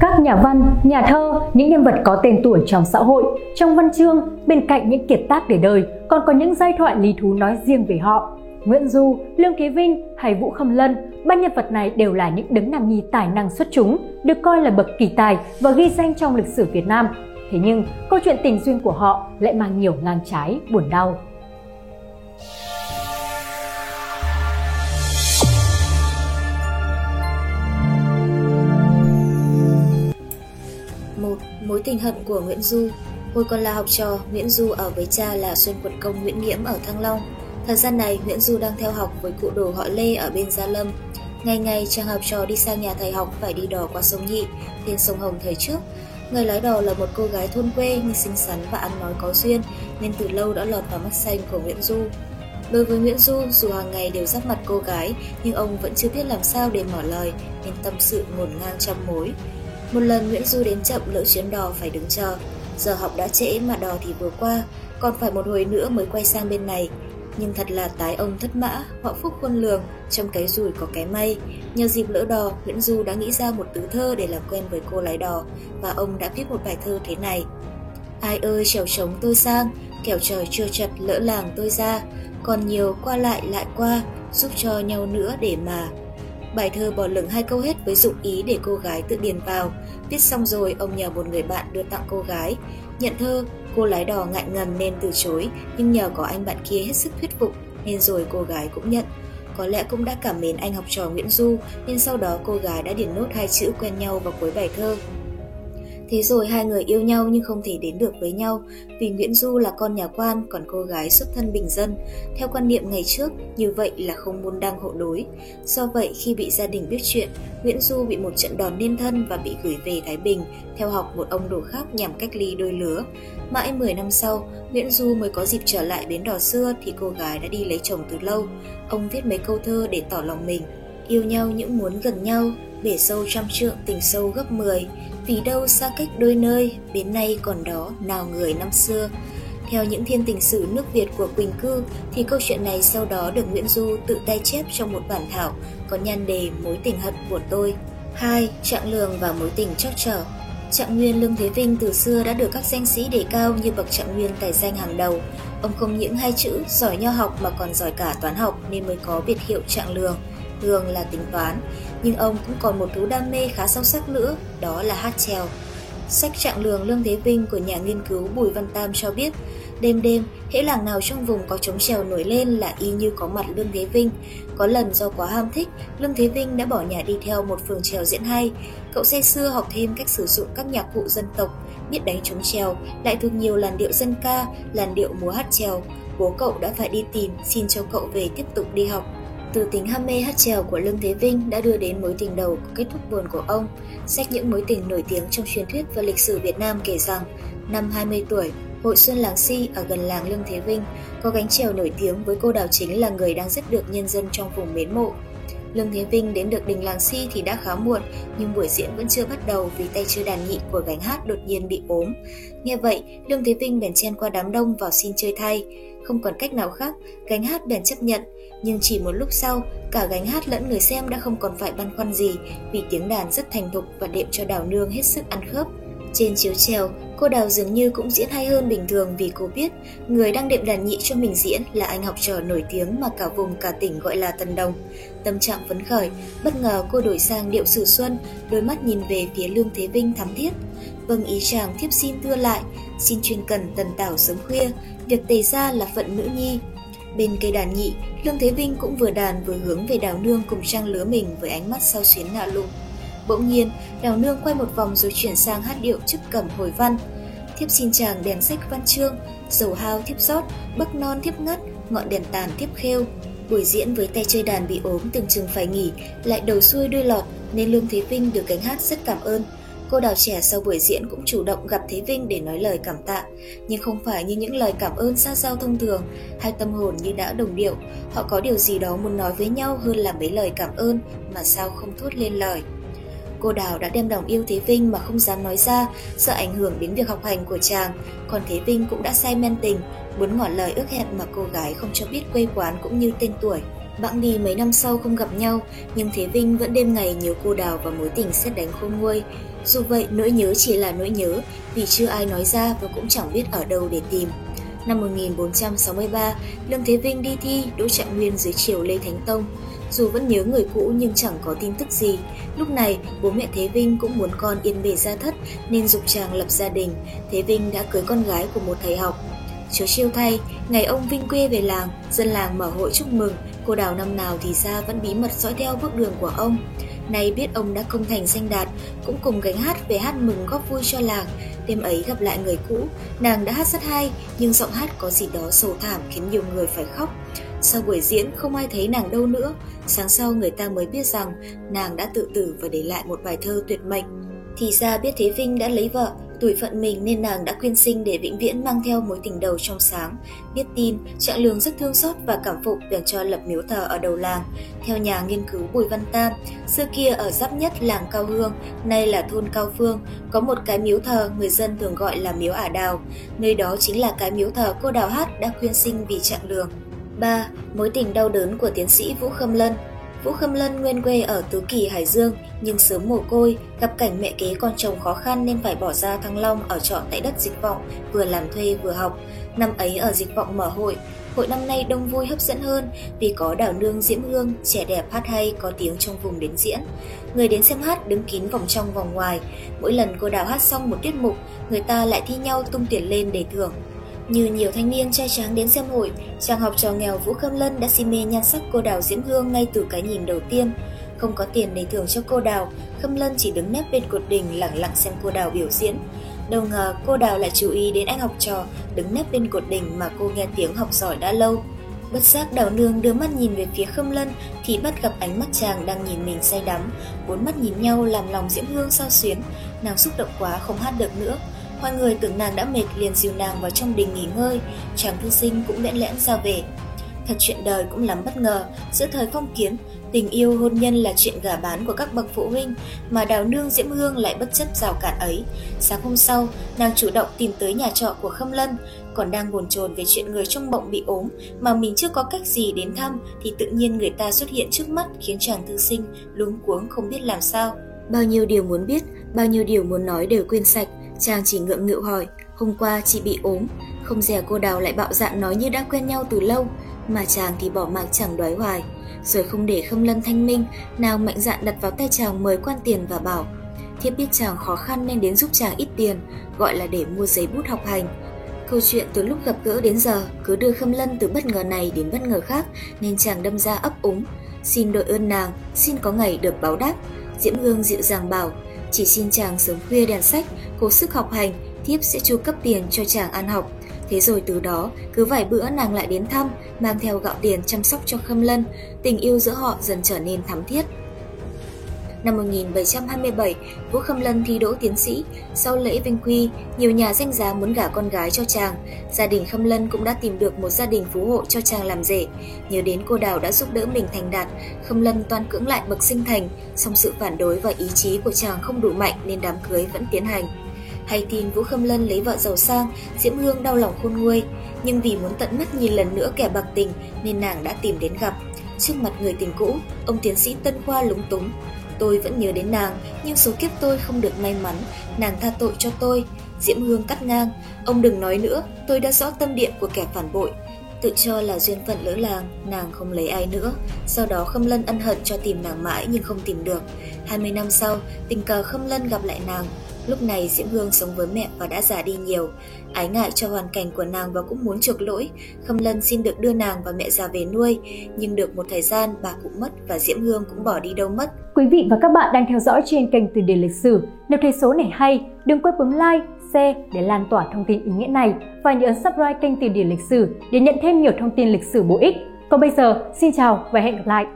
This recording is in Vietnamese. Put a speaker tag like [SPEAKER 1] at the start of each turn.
[SPEAKER 1] Các nhà văn, nhà thơ, những nhân vật có tên tuổi trong xã hội, trong văn chương, bên cạnh những kiệt tác để đời, còn có những giai thoại lý thú nói riêng về họ. Nguyễn Du, Lương Kế Vinh hay Vũ Khâm Lân, ba nhân vật này đều là những đứng nam nhi tài năng xuất chúng, được coi là bậc kỳ tài và ghi danh trong lịch sử Việt Nam. Thế nhưng, câu chuyện tình duyên của họ lại mang nhiều ngang trái, buồn đau.
[SPEAKER 2] Mối tình hận của Nguyễn Du Hồi còn là học trò, Nguyễn Du ở với cha là Xuân Quận Công Nguyễn Nghiễm ở Thăng Long. Thời gian này, Nguyễn Du đang theo học với cụ đồ họ Lê ở bên Gia Lâm. Ngày ngày, chàng học trò đi sang nhà thầy học phải đi đò qua sông Nhị, tên sông Hồng thời trước. Người lái đò là một cô gái thôn quê nhưng xinh xắn và ăn nói có duyên, nên từ lâu đã lọt vào mắt xanh của Nguyễn Du. Đối với Nguyễn Du, dù hàng ngày đều giáp mặt cô gái, nhưng ông vẫn chưa biết làm sao để mở lời, nên tâm sự ngổn ngang trăm mối. Một lần Nguyễn Du đến chậm lỡ chuyến đò phải đứng chờ. Giờ học đã trễ mà đò thì vừa qua, còn phải một hồi nữa mới quay sang bên này. Nhưng thật là tái ông thất mã, họ phúc khôn lường, trong cái rủi có cái may. Nhờ dịp lỡ đò, Nguyễn Du đã nghĩ ra một tứ thơ để làm quen với cô lái đò, và ông đã viết một bài thơ thế này. Ai ơi trèo trống tôi sang, kẻo trời chưa chật lỡ làng tôi ra, còn nhiều qua lại lại qua, giúp cho nhau nữa để mà Bài thơ bỏ lửng hai câu hết với dụng ý để cô gái tự điền vào. Viết xong rồi, ông nhờ một người bạn đưa tặng cô gái. Nhận thơ, cô lái đò ngại ngần nên từ chối, nhưng nhờ có anh bạn kia hết sức thuyết phục, nên rồi cô gái cũng nhận. Có lẽ cũng đã cảm mến anh học trò Nguyễn Du, nên sau đó cô gái đã điền nốt hai chữ quen nhau vào cuối bài thơ. Thế rồi hai người yêu nhau nhưng không thể đến được với nhau vì Nguyễn Du là con nhà quan còn cô gái xuất thân bình dân. Theo quan niệm ngày trước, như vậy là không môn đăng hộ đối. Do vậy khi bị gia đình biết chuyện, Nguyễn Du bị một trận đòn liên thân và bị gửi về Thái Bình theo học một ông đồ khác nhằm cách ly đôi lứa. Mãi 10 năm sau, Nguyễn Du mới có dịp trở lại bến đò xưa thì cô gái đã đi lấy chồng từ lâu. Ông viết mấy câu thơ để tỏ lòng mình. Yêu nhau những muốn gần nhau, bể sâu trăm trượng tình sâu gấp 10, vì đâu xa cách đôi nơi, đến nay còn đó nào người năm xưa. Theo những thiên tình sử nước Việt của Quỳnh Cư thì câu chuyện này sau đó được Nguyễn Du tự tay chép trong một bản thảo có nhan đề Mối tình hận của tôi. 2. Trạng lường và mối tình chót trở Trạng nguyên Lương Thế Vinh từ xưa đã được các danh sĩ đề cao như bậc trạng nguyên tài danh hàng đầu. Ông không những hai chữ giỏi nho học mà còn giỏi cả toán học nên mới có biệt hiệu trạng lường. Lường là tính toán, nhưng ông cũng còn một thú đam mê khá sâu sắc nữa, đó là hát trèo. Sách trạng lường Lương Thế Vinh của nhà nghiên cứu Bùi Văn Tam cho biết, đêm đêm, hễ làng nào trong vùng có trống trèo nổi lên là y như có mặt Lương Thế Vinh. Có lần do quá ham thích, Lương Thế Vinh đã bỏ nhà đi theo một phường trèo diễn hay. Cậu say xưa học thêm cách sử dụng các nhạc cụ dân tộc, biết đánh trống trèo, lại thuộc nhiều làn điệu dân ca, làn điệu múa hát trèo. Bố cậu đã phải đi tìm, xin cho cậu về tiếp tục đi học. Từ tính ham mê hát trèo của Lương Thế Vinh đã đưa đến mối tình đầu kết thúc buồn của ông. Sách những mối tình nổi tiếng trong truyền thuyết và lịch sử Việt Nam kể rằng, năm 20 tuổi, Hội Xuân Làng Si ở gần làng Lương Thế Vinh có gánh trèo nổi tiếng với cô Đào Chính là người đang rất được nhân dân trong vùng mến mộ. Lương Thế Vinh đến được đình làng Si thì đã khá muộn, nhưng buổi diễn vẫn chưa bắt đầu vì tay chơi đàn nhị của gánh hát đột nhiên bị ốm. Nghe vậy, Lương Thế Vinh bèn chen qua đám đông vào xin chơi thay. Không còn cách nào khác, gánh hát bèn chấp nhận, nhưng chỉ một lúc sau, cả gánh hát lẫn người xem đã không còn phải băn khoăn gì vì tiếng đàn rất thành thục và đệm cho Đào Nương hết sức ăn khớp. Trên chiếu trèo, cô Đào dường như cũng diễn hay hơn bình thường vì cô biết người đang đệm đàn nhị cho mình diễn là anh học trò nổi tiếng mà cả vùng cả tỉnh gọi là Tần Đồng. Tâm trạng phấn khởi, bất ngờ cô đổi sang điệu sử xuân, đôi mắt nhìn về phía Lương Thế Vinh thắm thiết. Vâng ý chàng thiếp xin thưa lại, xin chuyên cần tần tảo sớm khuya, việc tề ra là phận nữ nhi, Bên cây đàn nhị, Lương Thế Vinh cũng vừa đàn vừa hướng về đào nương cùng trang lứa mình với ánh mắt sao xuyến lạ lùng. Bỗng nhiên, đào nương quay một vòng rồi chuyển sang hát điệu chức cẩm hồi văn. Thiếp xin chàng đèn sách văn chương, dầu hao thiếp rót, bắc non thiếp ngắt, ngọn đèn tàn thiếp khêu. Buổi diễn với tay chơi đàn bị ốm từng chừng phải nghỉ, lại đầu xuôi đuôi lọt nên Lương Thế Vinh được cánh hát rất cảm ơn. Cô đào trẻ sau buổi diễn cũng chủ động gặp Thế Vinh để nói lời cảm tạ, nhưng không phải như những lời cảm ơn xa giao thông thường, hai tâm hồn như đã đồng điệu, họ có điều gì đó muốn nói với nhau hơn là mấy lời cảm ơn mà sao không thốt lên lời. Cô Đào đã đem lòng yêu Thế Vinh mà không dám nói ra, sợ ảnh hưởng đến việc học hành của chàng, còn Thế Vinh cũng đã say men tình, muốn ngỏ lời ước hẹn mà cô gái không cho biết quê quán cũng như tên tuổi. Bẵng đi mấy năm sau không gặp nhau, nhưng Thế Vinh vẫn đêm ngày nhớ cô Đào và mối tình xét đánh khôn nguôi. Dù vậy, nỗi nhớ chỉ là nỗi nhớ, vì chưa ai nói ra và cũng chẳng biết ở đâu để tìm. Năm 1463, Lương Thế Vinh đi thi Đỗ Trạng Nguyên dưới triều Lê Thánh Tông. Dù vẫn nhớ người cũ nhưng chẳng có tin tức gì. Lúc này, bố mẹ Thế Vinh cũng muốn con yên bề gia thất nên dục chàng lập gia đình. Thế Vinh đã cưới con gái của một thầy học. Chúa chiêu thay, ngày ông Vinh quê về làng, dân làng mở hội chúc mừng, cô đào năm nào thì ra vẫn bí mật dõi theo bước đường của ông. Nay biết ông đã công thành danh đạt, cũng cùng gánh hát về hát mừng góp vui cho làng. Đêm ấy gặp lại người cũ, nàng đã hát rất hay, nhưng giọng hát có gì đó sầu thảm khiến nhiều người phải khóc. Sau buổi diễn không ai thấy nàng đâu nữa, sáng sau người ta mới biết rằng nàng đã tự tử và để lại một bài thơ tuyệt mệnh. Thì ra biết Thế Vinh đã lấy vợ, tuổi phận mình nên nàng đã quyên sinh để vĩnh viễn mang theo mối tình đầu trong sáng. Biết tin, Trạng Lương rất thương xót và cảm phục để cho lập miếu thờ ở đầu làng. Theo nhà nghiên cứu Bùi Văn Tam, xưa kia ở giáp nhất làng Cao Hương, nay là thôn Cao Phương, có một cái miếu thờ người dân thường gọi là miếu ả đào. Nơi đó chính là cái miếu thờ cô Đào Hát đã quyên sinh vì Trạng Lương. 3. Mối tình đau đớn của tiến sĩ Vũ Khâm Lân Vũ Khâm Lân nguyên quê ở Tứ Kỳ, Hải Dương, nhưng sớm mồ côi, gặp cảnh mẹ kế con chồng khó khăn nên phải bỏ ra Thăng Long ở trọ tại đất dịch vọng, vừa làm thuê vừa học. Năm ấy ở dịch vọng mở hội, hội năm nay đông vui hấp dẫn hơn vì có đào nương Diễm Hương, trẻ đẹp hát hay có tiếng trong vùng đến diễn. Người đến xem hát đứng kín vòng trong vòng ngoài, mỗi lần cô đào hát xong một tiết mục, người ta lại thi nhau tung tiền lên để thưởng. Như nhiều thanh niên trai tráng đến xem hội, chàng học trò nghèo Vũ Khâm Lân đã si mê nhan sắc cô đào Diễm Hương ngay từ cái nhìn đầu tiên. Không có tiền để thưởng cho cô đào, Khâm Lân chỉ đứng nép bên cột đình lặng lặng xem cô đào biểu diễn. Đâu ngờ cô đào lại chú ý đến anh học trò đứng nép bên cột đình mà cô nghe tiếng học giỏi đã lâu. Bất giác đào nương đưa mắt nhìn về phía Khâm Lân thì bắt gặp ánh mắt chàng đang nhìn mình say đắm. Bốn mắt nhìn nhau làm lòng Diễm Hương sao xuyến, nàng xúc động quá không hát được nữa Mọi người tưởng nàng đã mệt liền dìu nàng vào trong đình nghỉ ngơi, chàng thư sinh cũng lẽn lẽn ra về. Thật chuyện đời cũng lắm bất ngờ, giữa thời phong kiến, tình yêu hôn nhân là chuyện gả bán của các bậc phụ huynh, mà đào nương Diễm Hương lại bất chấp rào cản ấy. Sáng hôm sau, nàng chủ động tìm tới nhà trọ của Khâm Lân, còn đang bồn chồn về chuyện người trong bụng bị ốm mà mình chưa có cách gì đến thăm thì tự nhiên người ta xuất hiện trước mắt khiến chàng thư sinh luống cuống không biết làm sao. Bao nhiêu điều muốn biết, bao nhiêu điều muốn nói đều quên sạch, Chàng chỉ ngượng nghịu hỏi, hôm qua chị bị ốm, không dè cô đào lại bạo dạn nói như đã quen nhau từ lâu, mà chàng thì bỏ mặc chẳng đoái hoài. Rồi không để khâm lân thanh minh, nào mạnh dạn đặt vào tay chàng mời quan tiền và bảo, thiếp biết chàng khó khăn nên đến giúp chàng ít tiền, gọi là để mua giấy bút học hành. Câu chuyện từ lúc gặp gỡ đến giờ cứ đưa Khâm Lân từ bất ngờ này đến bất ngờ khác nên chàng đâm ra ấp úng. Xin đội ơn nàng, xin có ngày được báo đáp. Diễm Hương dịu dàng bảo, chỉ xin chàng sớm khuya đèn sách, cố sức học hành, thiếp sẽ chu cấp tiền cho chàng ăn học. Thế rồi từ đó, cứ vài bữa nàng lại đến thăm, mang theo gạo tiền chăm sóc cho Khâm Lân, tình yêu giữa họ dần trở nên thắm thiết. Năm 1727, Vũ Khâm Lân thi đỗ tiến sĩ. Sau lễ vinh quy, nhiều nhà danh giá muốn gả con gái cho chàng. Gia đình Khâm Lân cũng đã tìm được một gia đình phú hộ cho chàng làm rể. Nhớ đến cô Đào đã giúp đỡ mình thành đạt, Khâm Lân toan cưỡng lại bậc sinh thành, song sự phản đối và ý chí của chàng không đủ mạnh nên đám cưới vẫn tiến hành. Hay tin Vũ Khâm Lân lấy vợ giàu sang, Diễm Hương đau lòng khôn nguôi, nhưng vì muốn tận mắt nhìn lần nữa kẻ bạc tình nên nàng đã tìm đến gặp. Trước mặt người tình cũ, ông tiến sĩ Tân Khoa lúng túng, Tôi vẫn nhớ đến nàng, nhưng số kiếp tôi không được may mắn, nàng tha tội cho tôi. Diễm Hương cắt ngang, ông đừng nói nữa, tôi đã rõ tâm địa của kẻ phản bội. Tự cho là duyên phận lỡ làng, nàng không lấy ai nữa. Sau đó Khâm Lân ân hận cho tìm nàng mãi nhưng không tìm được. 20 năm sau, tình cờ Khâm Lân gặp lại nàng, Lúc này Diễm Hương sống với mẹ và đã già đi nhiều. Ái ngại cho hoàn cảnh của nàng và cũng muốn chuộc lỗi, Khâm Lân xin được đưa nàng và mẹ già về nuôi, nhưng được một thời gian bà cũng mất và Diễm Hương cũng bỏ đi đâu mất.
[SPEAKER 1] Quý vị và các bạn đang theo dõi trên kênh Từ điển lịch sử. Nếu thấy số này hay, đừng quên bấm like, share để lan tỏa thông tin ý nghĩa này và nhớ subscribe kênh Từ điển lịch sử để nhận thêm nhiều thông tin lịch sử bổ ích. Còn bây giờ, xin chào và hẹn gặp lại!